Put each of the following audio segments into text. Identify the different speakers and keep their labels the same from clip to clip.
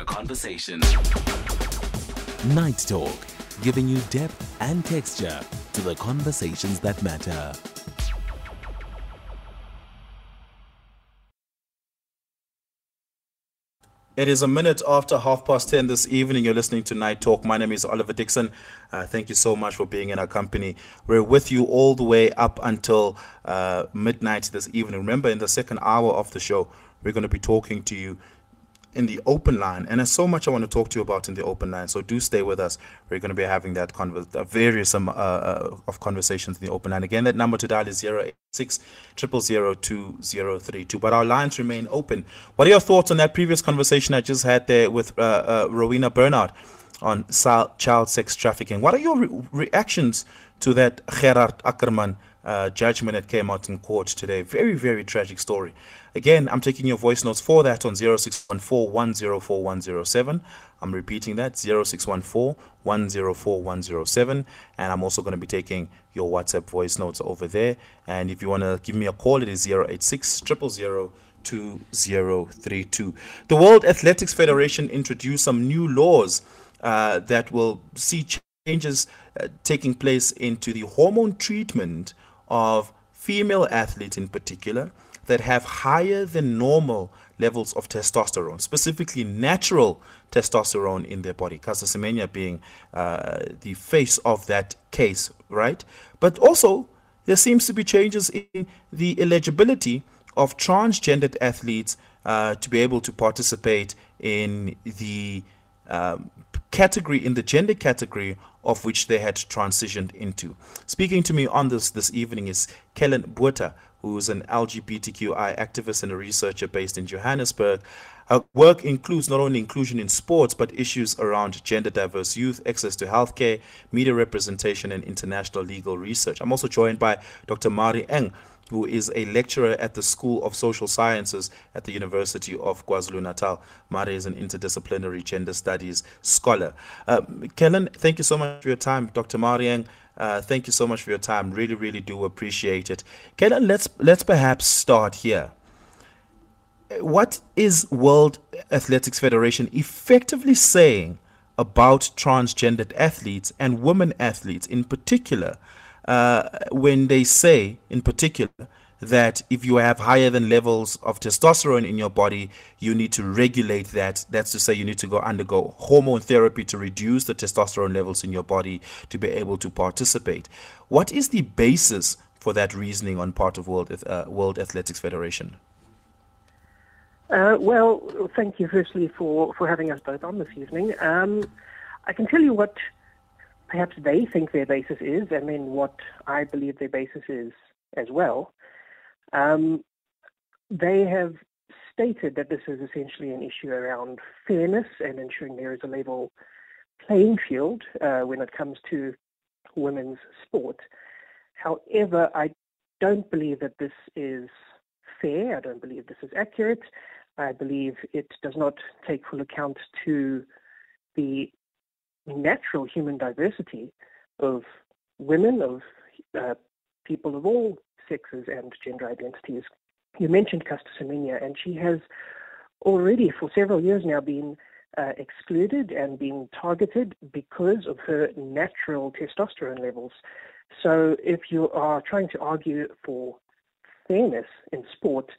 Speaker 1: the conversation.
Speaker 2: Night Talk, giving you depth and texture to the conversations that matter.
Speaker 3: It is a minute after half past 10 this evening. You're listening to Night Talk. My name is Oliver Dixon. Uh, thank you so much for being in our company. We're with you all the way up until uh, midnight this evening. Remember, in the second hour of the show, we're going to be talking to you in the open line. And there's so much I want to talk to you about in the open line. So do stay with us. We're going to be having that uh, various um, uh, uh, of conversations in the open line. Again, that number to dial is 086 2032. But our lines remain open. What are your thoughts on that previous conversation I just had there with uh, uh Rowena Bernard on child sex trafficking? What are your re- reactions to that Gerard Ackerman uh, judgment that came out in court today? Very, very tragic story. Again, I'm taking your voice notes for that on 0614 I'm repeating that 0614 And I'm also going to be taking your WhatsApp voice notes over there. And if you want to give me a call, it is 086 000 2032. The World Athletics Federation introduced some new laws uh, that will see changes uh, taking place into the hormone treatment of female athletes in particular that have higher than normal levels of testosterone, specifically natural testosterone in their body, Caster Semenya being uh, the face of that case, right? But also, there seems to be changes in the eligibility of transgendered athletes uh, to be able to participate in the um, category, in the gender category of which they had transitioned into. Speaking to me on this this evening is Kellyn Botha, who's an LGBTQI activist and a researcher based in Johannesburg. Her work includes not only inclusion in sports, but issues around gender diverse youth, access to healthcare, media representation, and international legal research. I'm also joined by Dr. Mari Engh, who is a lecturer at the School of Social Sciences at the University of KwaZulu Natal. Mari is an interdisciplinary gender studies scholar. Uh, Kellyn, thank you so much for your time. Dr. Mari Engh, uh, thank you so much for your time. Really, really do appreciate it. Kellyn, let's let's perhaps start here. What is World Athletics Federation effectively saying about transgendered athletes and women athletes in particular uh, when they say, in particular, that if you have higher than levels of testosterone in your body, you need to regulate that. That's to say, you need to go undergo hormone therapy to reduce the testosterone levels in your body to be able to participate. What is the basis for that reasoning on part of World uh, World Athletics Federation?
Speaker 4: Uh, well, thank you firstly for, for having us both on this evening. Um, I can tell you what perhaps they think their basis is, and then what I believe their basis is as well. Um, they have stated that this is essentially an issue around fairness and ensuring there is a level playing field uh, when it comes to women's sport. However, I don't believe that this is fair. I don't believe this is accurate. I believe it does not take full account to the natural human diversity of women, of uh, people of all sexes and gender identities. You mentioned Caster Semenya, and she has already for several years now been uh, excluded and been targeted because of her natural testosterone levels. So if you are trying to argue for fairness in sport,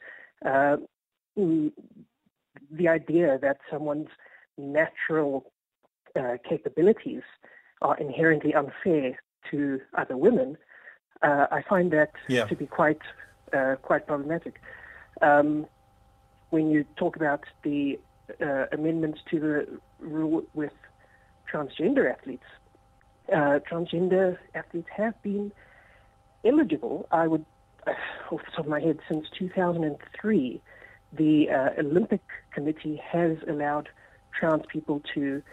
Speaker 4: uh, mm, the idea that someone's natural uh, capabilities are inherently unfair to other women, uh, I find that yeah. to be quite uh, quite problematic. Um, when you talk about the uh, amendments to the rule with transgender athletes, uh, transgender athletes have been eligible. I would, off the top of my head, since 2003, the Olympic Committee has allowed trans people to uh,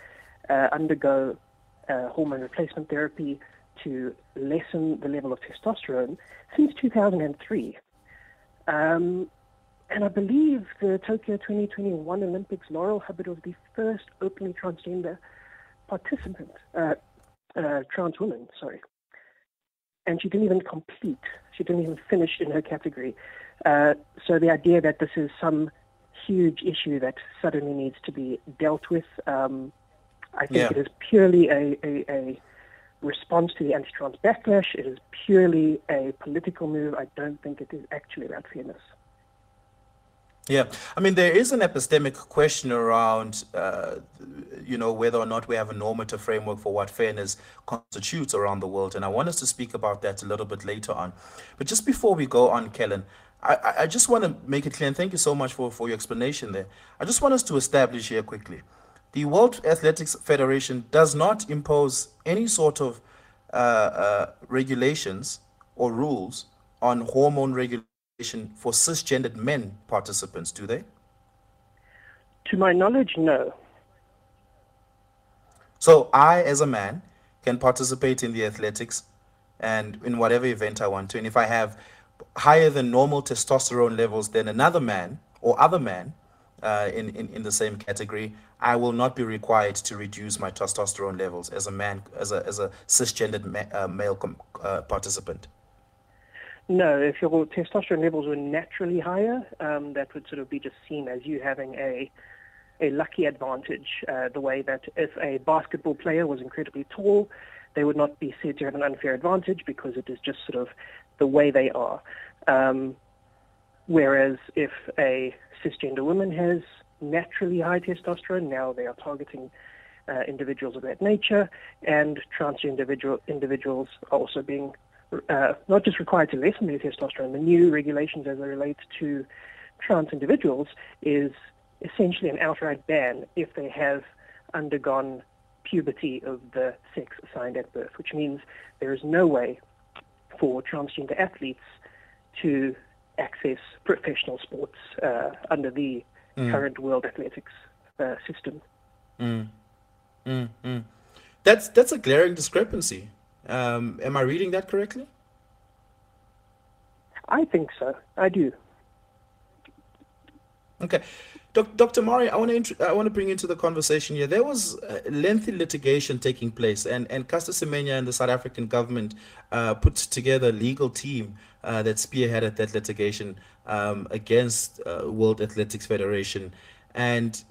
Speaker 4: undergo uh, hormone replacement therapy to lessen the level of testosterone since 2003. Um, and I believe the Tokyo 2021 Olympics, Laurel Hubbard was the first openly transgender participant, uh, uh, trans woman, sorry. And she didn't even complete, she didn't even finish in her category. Uh, so the idea that this is some huge issue that suddenly needs to be dealt with. Um, I think
Speaker 3: Yeah.
Speaker 4: it is purely a, a, a response to the anti-trans backlash. It is purely a political move. I don't think it is actually about fairness.
Speaker 3: Yeah, I mean there is an epistemic question around, uh, you know, whether or not we have a normative framework for what fairness constitutes around the world, and I want us to speak about that a little bit later on. But just before we go on, Kellyn, I, I- I just want to make it clear, and thank you so much for, for your explanation there. I just want us to establish here quickly, the World Athletics Federation does not impose any sort of uh, uh, regulations or rules on hormone regulation for cisgendered men participants, do they?
Speaker 4: To my knowledge, no.
Speaker 3: So I, as a man, can participate in the athletics and in whatever event I want to. And if I have higher than normal testosterone levels than another man or other man uh, in, in, in the same category, I will not be required to reduce my testosterone levels as a man, as a, as a cisgendered ma- uh, male com- uh, participant.
Speaker 4: No, if your testosterone levels were naturally higher, um, that would sort of be just seen as you having a a lucky advantage. Uh, the way that if a basketball player was incredibly tall, they would not be said to have an unfair advantage because it is just sort of the way they are. Um, whereas if a cisgender woman has naturally high testosterone, now they are targeting uh, individuals of that nature, and trans individual, individuals are also being uh, not just required to lessen their testosterone. The new regulations as they relate to trans individuals is essentially an outright ban if they have undergone puberty of the sex assigned at birth, which means there is no way for transgender athletes to access professional sports uh, under the current world athletics uh, system.
Speaker 3: That's that's a glaring discrepancy. Um, am I reading that correctly?
Speaker 4: I think so. I do.
Speaker 3: Okay. Doc, Dr. Mari, I want to I want to bring into the conversation here. There was uh, lengthy litigation taking place, and and Caster Semenya and the South African government uh, put together a legal team uh, that spearheaded that litigation um, against uh, World Athletics Federation, and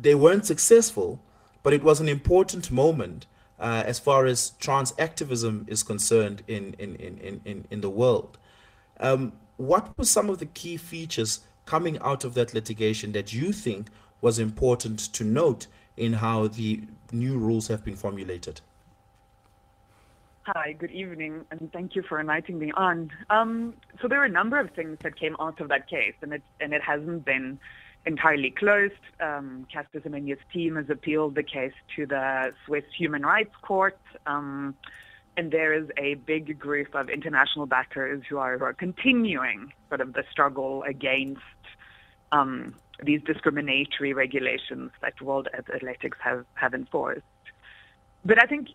Speaker 3: they weren't successful, but it was an important moment uh, as far as trans activism is concerned in in in in in, the world. Um, what were some of the key features coming out of that litigation that you think was important to note in how the new rules have been formulated?
Speaker 1: Hi, good evening, and thank you for inviting me on. Um, so there are a number of things that came out of that case, and it and it hasn't been entirely closed. Um, Caster Semenya's team has appealed the case to the Swiss Human Rights Court, um, and there is a big group of international backers who are, who are continuing sort of the struggle against um, these discriminatory regulations that World Athletics have, have enforced. But I think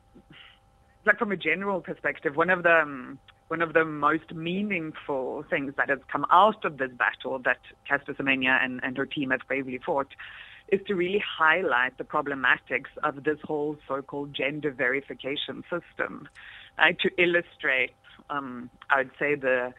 Speaker 1: like from a general perspective, one of the um, one of the most meaningful things that has come out of this battle that Caster Semenya and, and her team have bravely fought is to really highlight the problematics of this whole so-called gender verification system, uh, to illustrate, um, I would say, the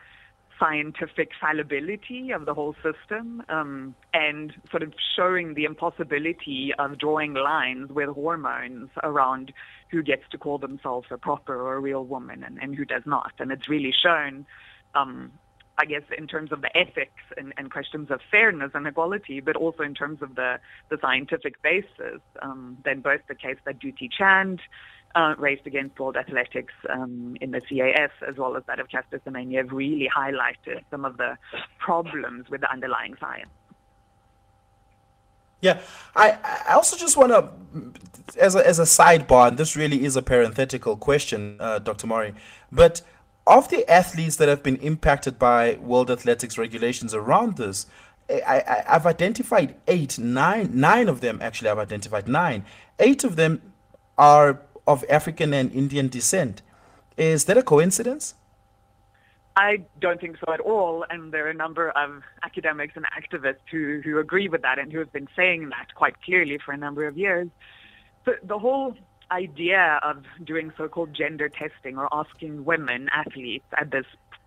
Speaker 1: scientific fallibility of the whole system um, and sort of showing the impossibility of drawing lines with hormones around who gets to call themselves a proper or a real woman and, and who does not. And it's really shown, um, I guess, in terms of the ethics and, and questions of fairness and equality, but also in terms of the, the scientific basis. Um, then both the case that Dutee Chand uh, raised against World Athletics um, in the CAS, as well as that of Caster Semenya, have really highlighted some of the problems with the underlying science.
Speaker 3: Yeah, I, I also just want to, as a, as a sidebar, and this really is a parenthetical question, uh, Dr. Murray, but of the athletes that have been impacted by World Athletics regulations around this, I, I've identified eight, nine, nine of them actually, I've identified nine. Eight of them are of African and Indian descent. Is that a coincidence?
Speaker 1: I don't think so at all. And there are a number of academics and activists who, who agree with that and who have been saying that quite clearly for a number of years. But the whole idea of doing so-called gender testing or asking women athletes at this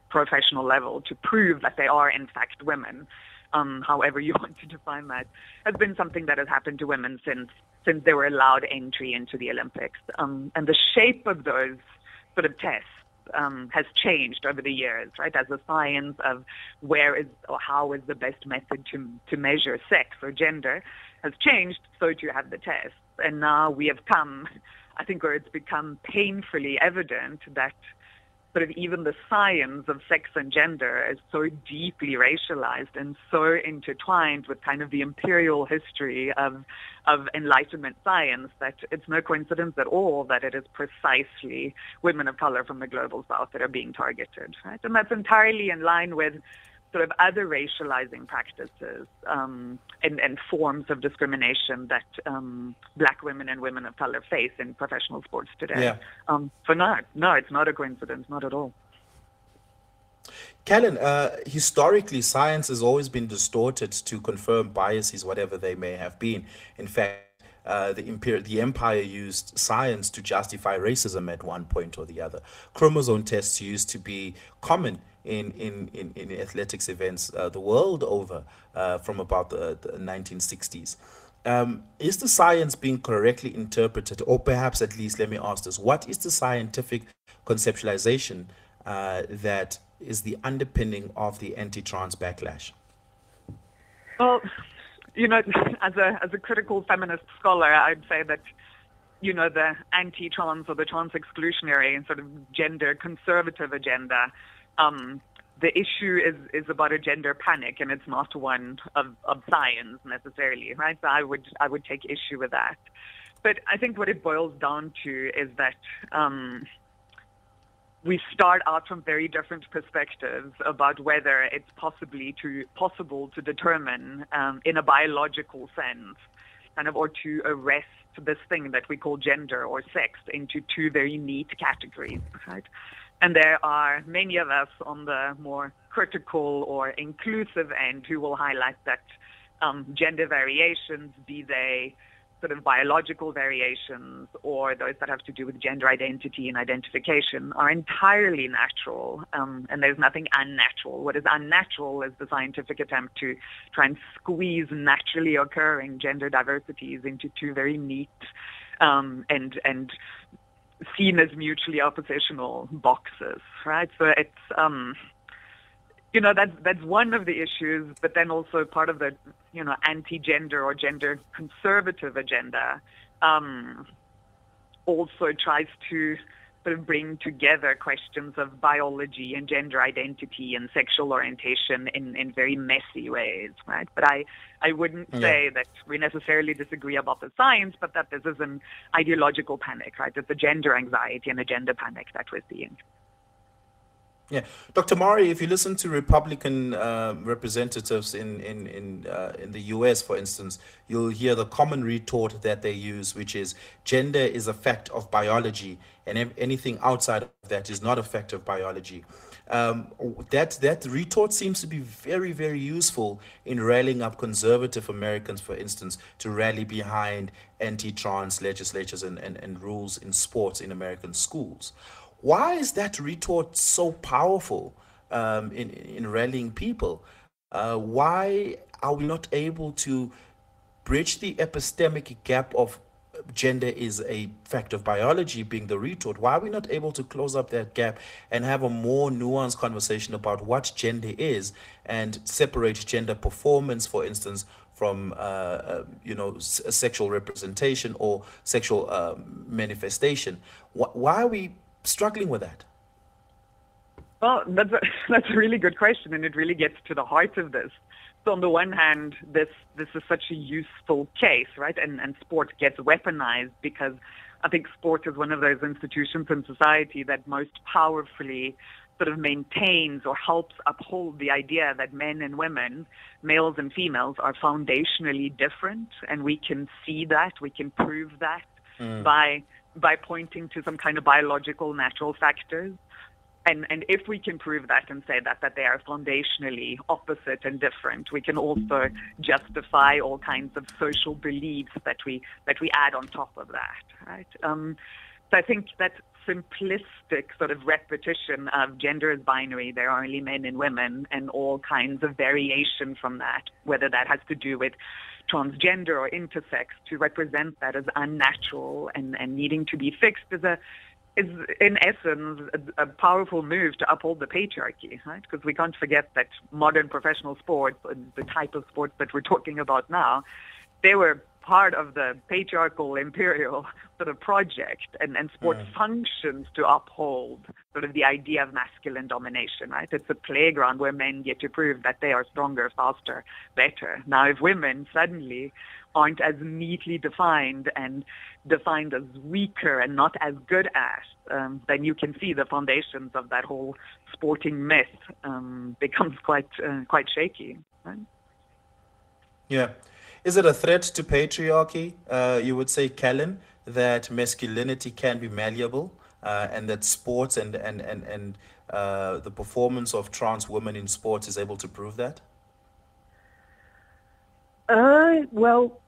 Speaker 1: professional level to prove that they are in fact women um, however you want to define that, has been something that has happened to women since since they were allowed entry into the Olympics. Um, and the shape of those sort of tests um, has changed over the years, right? As the science of where is or how is the best method to to measure sex or gender has changed, so too have the tests. And now we have come, I think, where it's become painfully evident that sort of even the science of sex and gender is so deeply racialized and so intertwined with kind of the imperial history of of enlightenment science that it's no coincidence at all that it is precisely women of color from the global south that are being targeted right? And that's entirely in line with sort of other racializing practices um, and, and, forms of discrimination that um, black women and women of color face in professional sports today.
Speaker 3: Yeah.
Speaker 1: Um, so no, no, it's not a coincidence, not at all.
Speaker 3: Kellyn, uh, historically, science has always been distorted to confirm biases, whatever they may have been. In fact, uh, the, imperial, the empire used science to justify racism at one point or the other. Chromosome tests used to be common in, in, in, in athletics events uh, the world over uh, from about the, the 1960s. Um, is the science being correctly interpreted, or perhaps at least let me ask this: What is the scientific conceptualization uh, that is the underpinning of the anti-trans backlash?
Speaker 1: Well, you know, as a as a critical feminist scholar, I'd say that you know the anti-trans or the trans exclusionary and sort of gender conservative agenda um, the issue is, is about a gender panic, and it's not one of, of science necessarily, right? So I would I would take issue with that. But I think what it boils down to is that um, we start out from very different perspectives about whether it's possibly to possible to determine um, in a biological sense, kind of, or to arrest this thing that we call gender or sex into two very neat categories, right? And there are many of us on the more critical or inclusive end who will highlight that um, gender variations, be they sort of biological variations or those that have to do with gender identity and identification, are entirely natural. Um, and there's nothing unnatural. What is unnatural is the scientific attempt to try and squeeze naturally occurring gender diversities into two very neat um, and and seen as mutually oppositional boxes, right? So it's um, you know that's that's one of the issues, but then also part of the you know anti-gender or gender conservative agenda um, also tries to sort of bring together questions of biology and gender identity and sexual orientation in, in very messy ways, right? But I, I wouldn't yeah. say that we necessarily disagree about the science, but that this is an ideological panic, right? It's a gender anxiety and a gender panic that we're seeing.
Speaker 3: Yeah, Dr. Mari, if you listen to Republican uh, representatives in in in uh, in the U.S., for instance, you'll hear the common retort that they use, which is gender is a fact of biology, and anything outside of that is not a fact of biology. Um, that that retort seems to be very very useful in rallying up conservative Americans, for instance, to rally behind anti-trans legislatures and, and, and rules in sports in American schools. Why is that retort so powerful um, in, in rallying people? Uh, why are we not able to bridge the epistemic gap of gender is a fact of biology being the retort? Why are we not able to close up that gap and have a more nuanced conversation about what gender is and separate gender performance, for instance, from uh, uh, you know sexual representation or sexual uh, manifestation? Wh- why are we struggling with that?
Speaker 1: Well, that's a, that's a really good question, and it really gets to the heart of this. So on the one hand, this this is such a useful case, right? And and sport gets weaponized because I think sport is one of those institutions in society that most powerfully sort of maintains or helps uphold the idea that men and women, males and females, are foundationally different, and we can see that, we can prove that mm. by by pointing to some kind of biological natural factors. And, and if we can prove that and say that, that they are foundationally opposite and different, we can also justify all kinds of social beliefs that we, that we add on top of that, right? Um, So I think that simplistic sort of repetition of gender is binary, there are only men and women, and all kinds of variation from that, whether that has to do with transgender or intersex, to represent that as unnatural and, and needing to be fixed is a is in essence a, a, powerful move to uphold the patriarchy, right? Because we can't forget that modern professional sports, the type of sports that we're talking about now, they were part of the patriarchal imperial sort of project and, and sport mm. functions to uphold sort of the idea of masculine domination, right? It's a playground where men get to prove that they are stronger, faster, better. Now, if women suddenly aren't as neatly defined and defined as weaker and not as good at, um, then you can see the foundations of that whole sporting myth um, becomes quite uh, quite shaky. Right?
Speaker 3: Yeah. Is it a threat to patriarchy? Uh, you would say, Kellyn, that masculinity can be malleable uh, and that sports and, and, and, and uh, the performance of trans women in sports is able to prove that?
Speaker 4: Uh, well,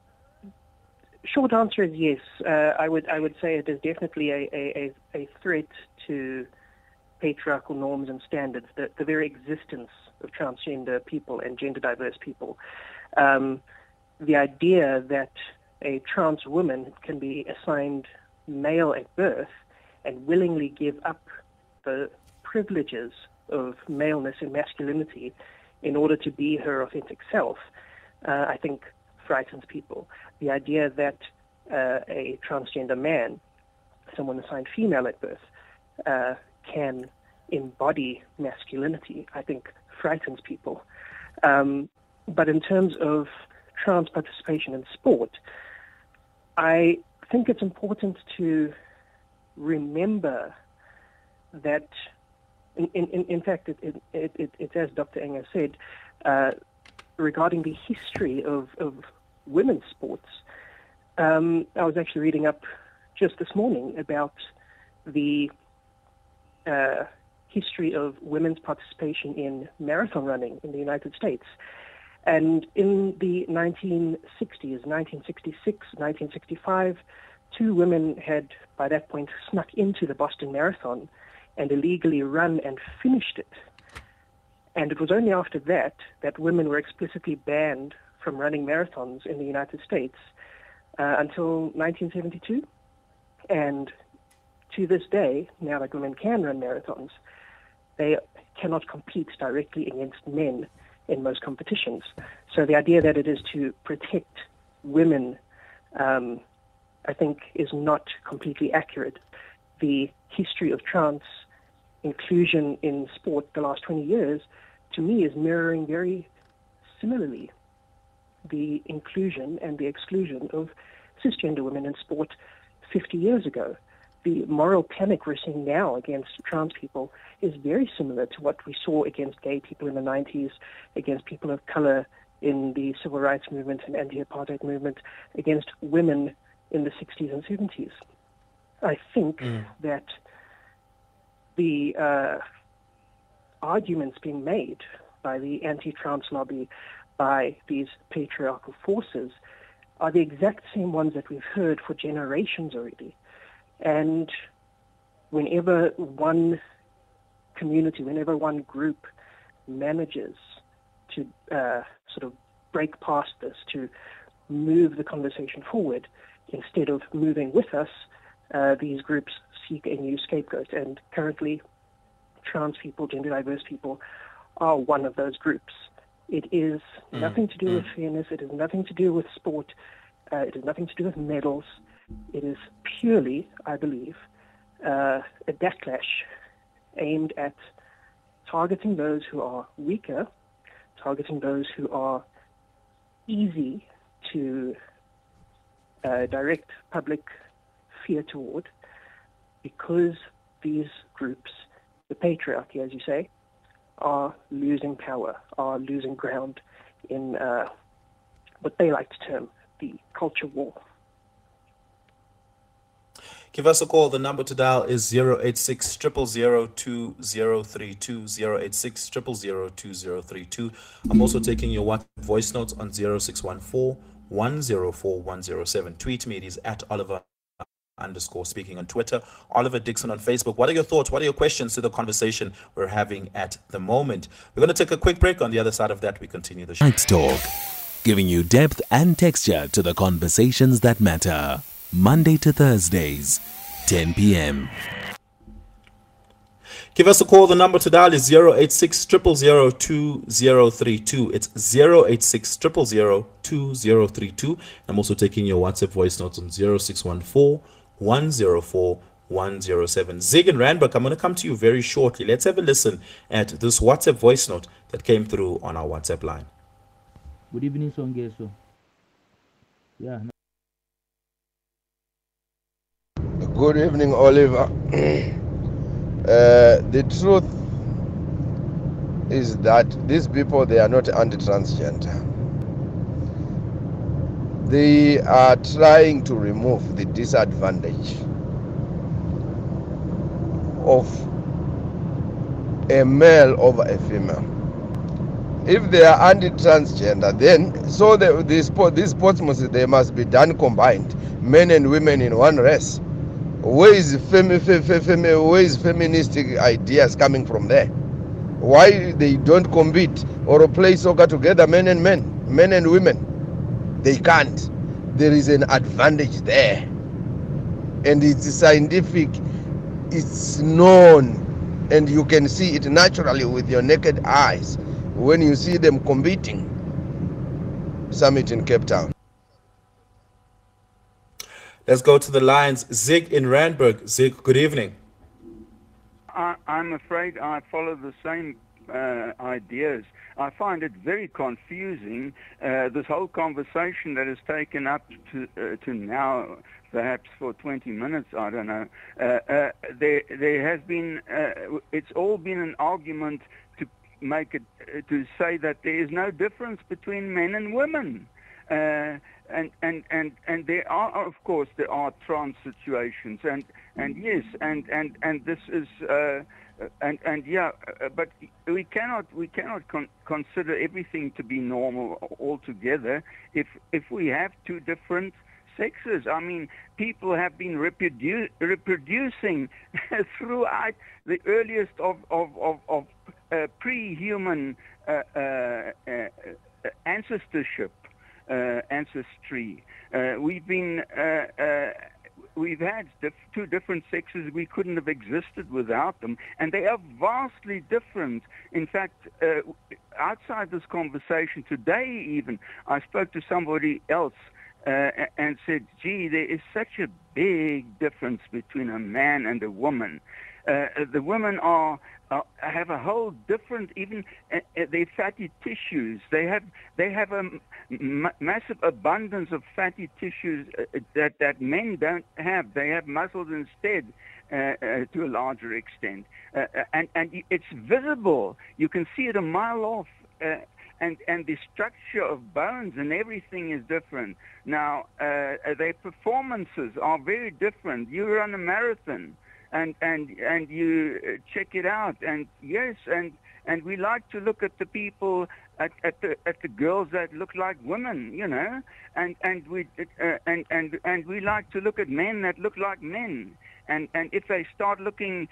Speaker 4: short answer is yes. Uh, I would I would say it is definitely a, a, a threat to patriarchal norms and standards, the, the very existence of transgender people and gender diverse people. Um, the idea that a trans woman can be assigned male at birth and willingly give up the privileges of maleness and masculinity in order to be her authentic self, uh, I think frightens people. The idea that uh, a transgender man, someone assigned female at birth, uh, can embody masculinity, I think frightens people. Um, but in terms of trans participation in sport, I think it's important to remember that, in, in, in fact, it, it, it, it's as Dr. Enger said, uh, regarding the history of, of women's sports. Um, I was actually reading up just this morning about the uh, history of women's participation in marathon running in the United States. And in the 1960s, 1966, 1965, two women had by that point snuck into the Boston Marathon and illegally run and finished it. And it was only after that that women were explicitly banned from running marathons in the United States uh, until 1972. And to this day, now that women can run marathons, they cannot compete directly against men in most competitions. So the idea that it is to protect women, um, I think, is not completely accurate. The history of trans inclusion in sport the last 20 years, to me, is mirroring very similarly the inclusion and the exclusion of cisgender women in sport 50 years ago the moral panic we're seeing now against trans people is very similar to what we saw against gay people in the 90s, against people of color in the civil rights movement and anti-apartheid movement, against women in the 60s and 70s. I think mm. that the uh, arguments being made by the anti-trans lobby, by these patriarchal forces, are the exact same ones that we've heard for generations already. And whenever one community, whenever one group manages to uh, sort of break past this, to move the conversation forward, instead of moving with us, uh, these groups seek a new scapegoat. And currently, trans people, gender diverse people, are one of those groups. It is mm. nothing to do mm. with fairness. It has nothing to do with sport. Uh, it has nothing to do with medals. It is purely, I believe, uh, a backlash aimed at targeting those who are weaker, targeting those who are easy to uh, direct public fear toward, because these groups, the patriarchy, as you say, are losing power, are losing ground in uh, what they like to term the culture war.
Speaker 3: Give us a call. The number to dial is 086 2032 086 2032 I'm also taking your WhatsApp voice notes on 0614 104 107. Tweet me. It is at Oliver underscore speaking on Twitter, Oliver Dixon on Facebook. What are your thoughts? What are your questions to the conversation we're having at the moment? We're going to take a quick break. On the other side of that, we continue the show.
Speaker 2: Night Talk, giving you depth and texture to the conversations that matter. Monday to Thursdays, 10 p.m.
Speaker 3: Give us a call. The number to dial is 086 2032. It's 086 2032. I'm also taking your WhatsApp voice notes on 0614 104 107. Zig and Randburg, I'm going to come to you very shortly. Let's have a listen at this WhatsApp voice note that came through on our WhatsApp line.
Speaker 5: Good evening, Songeso. Yeah.
Speaker 6: Good evening, Oliver. Uh, the truth is that these people they are not anti-transgender. They are trying to remove the disadvantage of a male over a female. If they are anti-transgender, then so the, the sport, these sports must they must be done combined, men and women in one race where is femi, femi, where is feministic ideas coming from there? Why they don't compete or play soccer together men and men men and women? They can't. There is an advantage there. And it's scientific it's known and you can see it naturally with your naked eyes. When you see them competing summit in cape town
Speaker 3: Let's go to the lines. Zig in Randburg. Zig, good evening.
Speaker 7: I, am afraid I follow the same uh, ideas. I find it very confusing, uh, this whole conversation that has taken up to, uh, to now, perhaps for 20 minutes, I don't know. Uh, uh, there, there has been, uh, it's all been an argument to make it, to say that there is no difference between men and women and and and and there are of course there are trans situations and and yes and and and this is uh, and and yeah uh, but we cannot we cannot con- consider everything to be normal altogether. If if we have two different sexes i mean people have been reprodu- reproducing throughout the earliest of of of, of uh, pre-human uh, uh, uh ancestorship ancestry. Uh, we've been uh, we've had diff- two different sexes. We couldn't have existed without them, and they are vastly different. In fact, uh, outside this conversation today, even I spoke to somebody else uh, and said, "Gee, there is such a big difference between a man and a woman." Uh, the women are uh, have a whole different even uh, uh their fatty tissues. They have they have a m- massive abundance of fatty tissues uh, uh, that that men don't have. They have muscles instead uh, to a larger extent. And and it's visible. You can see it a mile off and and the structure of bones and everything is different. Now their performances are very different. You run a marathon and and and you uh, check it out. And yes, and and we like to look at the people at, at the at the girls that look like women, you know, and and we uh, and and and we like to look at men that look like men. And and if they start looking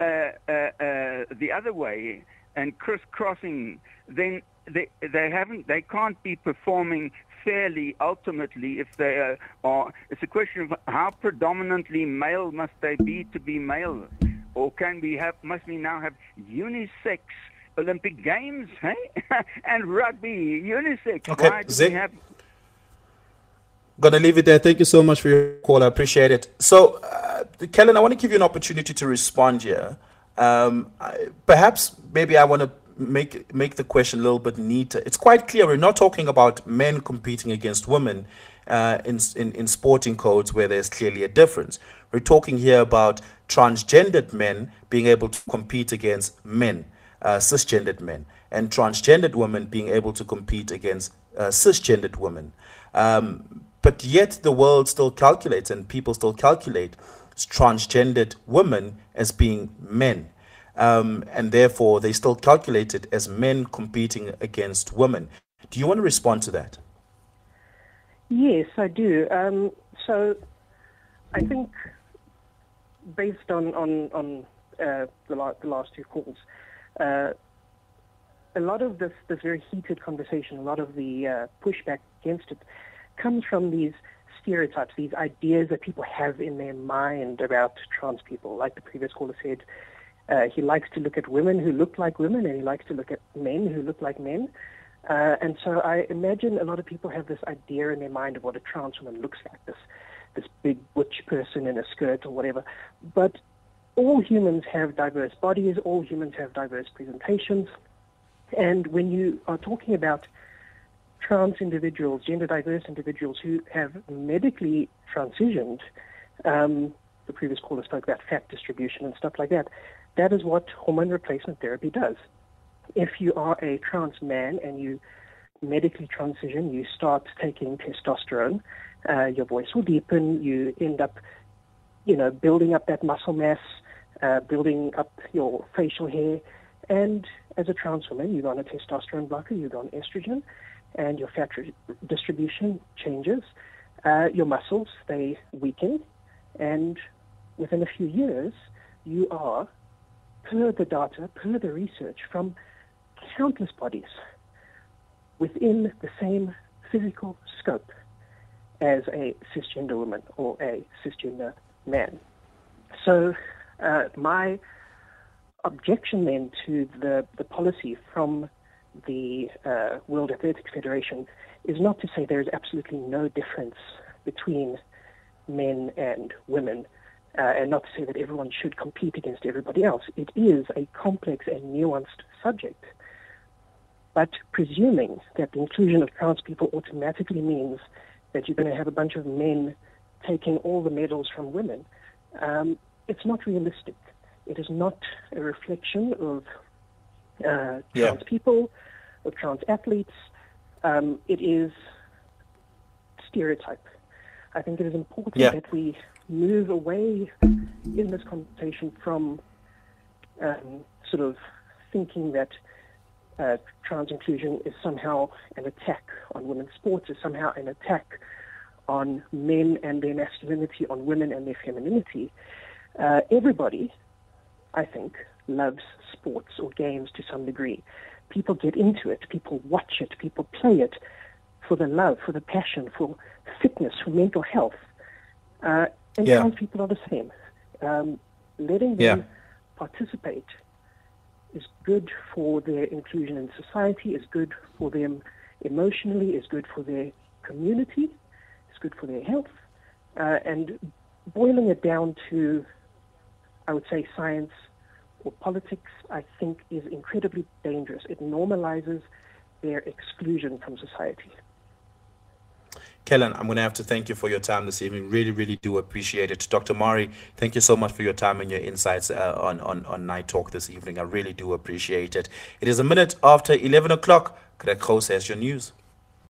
Speaker 7: uh, uh, uh, the other way and crisscrossing, then they they haven't they can't be performing fairly ultimately if they are, are it's a question of how predominantly male must they be to be male or can we have must we now have unisex Olympic Games, hey? and rugby, unisex.
Speaker 3: Okay,
Speaker 7: Why do
Speaker 3: Zig,
Speaker 7: we have
Speaker 3: Gonna leave it there. Thank you so much for your call. I appreciate it. So, uh, Kellyn, I want to give you an opportunity to respond here. Um, I, perhaps maybe I want to make make the question a little bit neater. It's quite clear we're not talking about men competing against women uh, in, in in sporting codes where there's clearly a difference. We're talking here about transgendered men being able to compete against men, uh, cisgendered men, and transgendered women being able to compete against uh, cisgendered women. Um, but yet the world still calculates and people still calculate transgendered women as being men um, and therefore they still calculate it as men competing against women. Do you want to respond to that?
Speaker 4: Yes, I do. Um, so I think based on on on uh, the, la- the last two calls, uh, a lot of this this very heated conversation, a lot of the uh, pushback against it, comes from these stereotypes, these ideas that people have in their mind about trans people. Like the previous caller said, uh, he likes to look at women who look like women, and he likes to look at men who look like men. Uh, and so I imagine a lot of people have this idea in their mind of what a trans woman looks like, this this big butch person in a skirt or whatever. But all humans have diverse bodies, all humans have diverse presentations. And when you are talking about trans individuals, gender diverse individuals who have medically transitioned, um, the previous caller spoke about fat distribution and stuff like that. That is what hormone replacement therapy does. If you are a trans man and you medically transition, you start taking testosterone, uh, your voice will deepen, you end up, you know, building up that muscle mass, uh, building up your facial hair, and as a trans woman, you're on a testosterone blocker, you're on estrogen, and your fat re- distribution changes. Uh, your muscles, they weaken, and within a few years, you are, per the data, per the research from countless bodies, within the same physical scope as a cisgender woman or a cisgender man. So, uh, my objection then to the, the policy from the uh, World Athletics Federation is not to say there is absolutely no difference between men and women, uh, and not to say that everyone should compete against everybody else. It is a complex and nuanced subject. But presuming that the inclusion of trans people automatically means that you're going to have a bunch of men taking all the medals from women, um, it's not realistic. It is not a reflection of uh,
Speaker 3: Yeah.
Speaker 4: trans people, of trans athletes. Um, it is stereotype. I think it is important
Speaker 3: Yeah.
Speaker 4: that we move away in this conversation from um, sort of thinking that uh, trans inclusion is somehow an attack on women's sports, is somehow an attack on men and their masculinity, on women and their femininity. Uh, everybody, I think, loves sports or games to some degree. People get into it, people watch it, people play it for the love, for the passion, for fitness, for mental health. Uh, and
Speaker 3: Yeah.
Speaker 4: trans people are the same. Um, letting them
Speaker 3: Yeah.
Speaker 4: participate is good for their inclusion in society, is good for them emotionally, is good for their community, is good for their health. Uh, and boiling it down to, I would say, science or politics, I think is incredibly dangerous. It normalizes their exclusion from society.
Speaker 3: Kellyn, I'm going to have to thank you for your time this evening. Really, really do appreciate it. Dr. Mari, thank you so much for your time and your insights uh, on, on, on Night Talk this evening. I really do appreciate it. It is a minute after 11 o'clock. Greg House has your news.